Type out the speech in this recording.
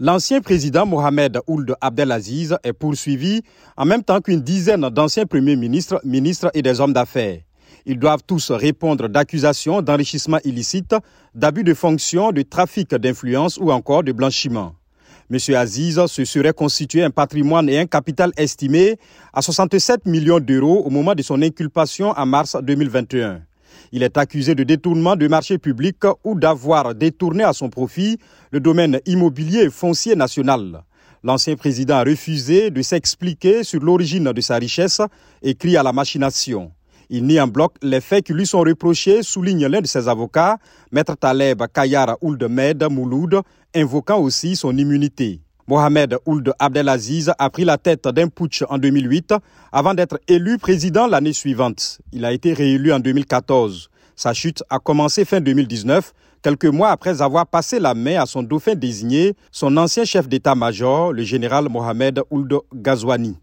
L'ancien président Mohamed Ould Abdelaziz est poursuivi en même temps qu'une dizaine d'anciens premiers ministres, ministres et des hommes d'affaires. Ils doivent tous répondre d'accusations d'enrichissement illicite, d'abus de fonction, de trafic d'influence ou encore de blanchiment. M. Aziz se serait constitué un patrimoine et un capital estimé à 67 millions d'euros au moment de son inculpation en mars 2021. Il est accusé de détournement de marchés publics ou d'avoir détourné à son profit le domaine immobilier et foncier national. L'ancien président a refusé de s'expliquer sur l'origine de sa richesse et crie à la machination. Il nie en bloc les faits qui lui sont reprochés, souligne l'un de ses avocats, Maître Taleb Kayar Ould Mouloud, invoquant aussi son immunité. Mohamed Ould Abdelaziz a pris la tête d'un putsch en 2008 avant d'être élu président l'année suivante. Il a été réélu en 2014. Sa chute a commencé fin 2019, quelques mois après avoir passé la main à son dauphin désigné, son ancien chef d'état-major, le général Mohamed Ould Ghazouani.